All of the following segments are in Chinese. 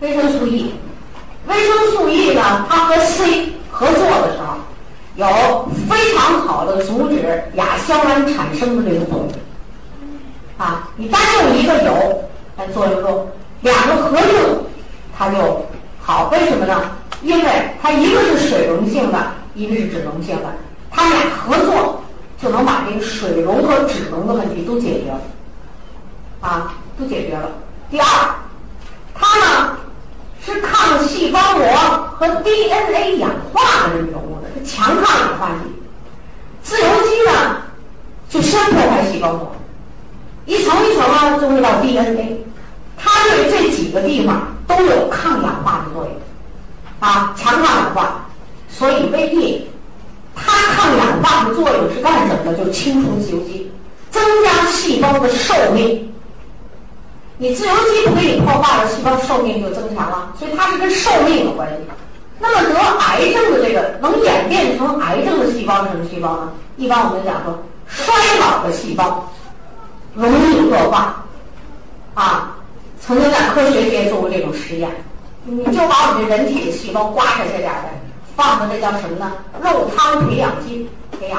维生素 E，维生素 E 呢，它和 C 合作的时候，有非常好的阻止亚硝胺产生的这个作用。啊，你单用一个有，它作用弱；两个合用，它就好。为什么呢？因为它一个是水溶性的，一个是脂溶性的，它俩合作就能把这个水溶和脂溶的问题都解决了。啊，都解决了。第二，它呢是抗细胞膜和 DNA 氧化的这种物质，是强抗氧化剂。自由基呢就先破坏细胞膜。一层一层啊，就会到 DNA，它对这几个地方都有抗氧化的作用，啊，强抗氧化。所以胃液，它抗氧化的作用是干什么的？就清除自由基，增加细胞的寿命。你自由基不给你破坏了，细胞寿命就增强了，所以它是跟寿命有关系的。那么得癌症的这个能演变成癌症的细胞是什么细胞呢？一般我们讲说衰老的细胞。容易恶化，啊，曾经在科学界做过这种实验，你就把我们这人体的细胞刮下去点儿的，放到这叫什么呢？肉汤培养基培养，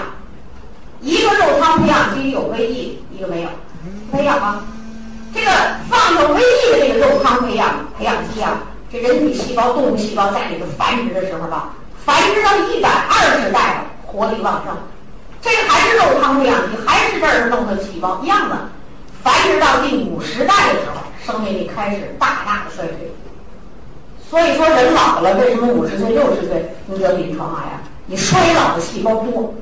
一个肉汤培养基有胃液，一个没有，培养吗？这个放有胃液的这个肉汤培养，人体细胞、动物细胞在里头繁殖的时候吧，繁殖到一百二十代，活力旺盛。这还是肉汤培养基，还是这儿弄的细胞一样的，繁殖到第五十代的时候，生命力开始大大的衰退。所以说人老了，为什么五十岁、六十岁你得临床癌啊？你衰老的细胞多，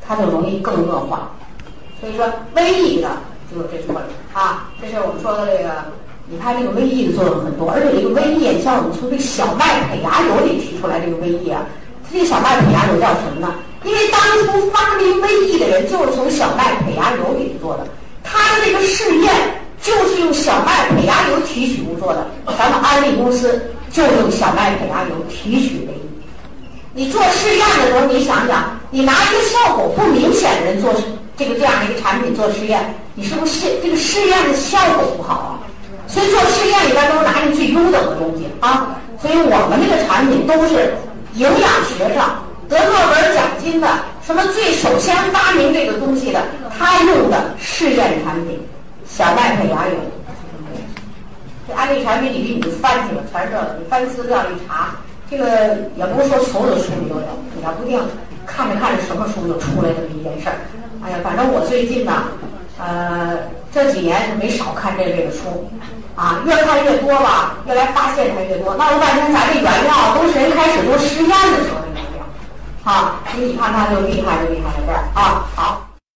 它就容易更恶化。所以说微益的就有这作用啊，这是我们说的这个，你看这个维 E 的作用很多，而且这个微益，像我们从这个小麦胚芽油里提出来这个维 E 啊，这个小麦胚芽油叫什么呢？因为当初发明维 E 的人就是从小麦胚芽油里做的，他的这个试验就是用小麦胚芽油提取物做的。咱们安利公司就用小麦胚芽油提取维 E。你做试验的时候，你想想，你拿一个效果不明显的人做这个这样的一个产品做试验，你是不是试这个试验的效果不好啊？所以做试验里边都是拿你最优等的东西啊。所以我们这个产品都是营养学上。得诺贝尔奖金的，什么最首先发明这个东西的，他用的试验产品，小麦胚芽油。这安利产品里边你就翻去了，全是。你翻资料一查，这个也不是说所有的书里都有，也不定看着看着什么书就出来这么一件事儿。哎呀，反正我最近呢，呃，这几年是没少看这类的书，啊，越看越多吧，越来发现它越多。闹了半天，咱这原料都是人开始做实验的时候的原料。啊，你看它就厉害就厉害在这儿啊，好。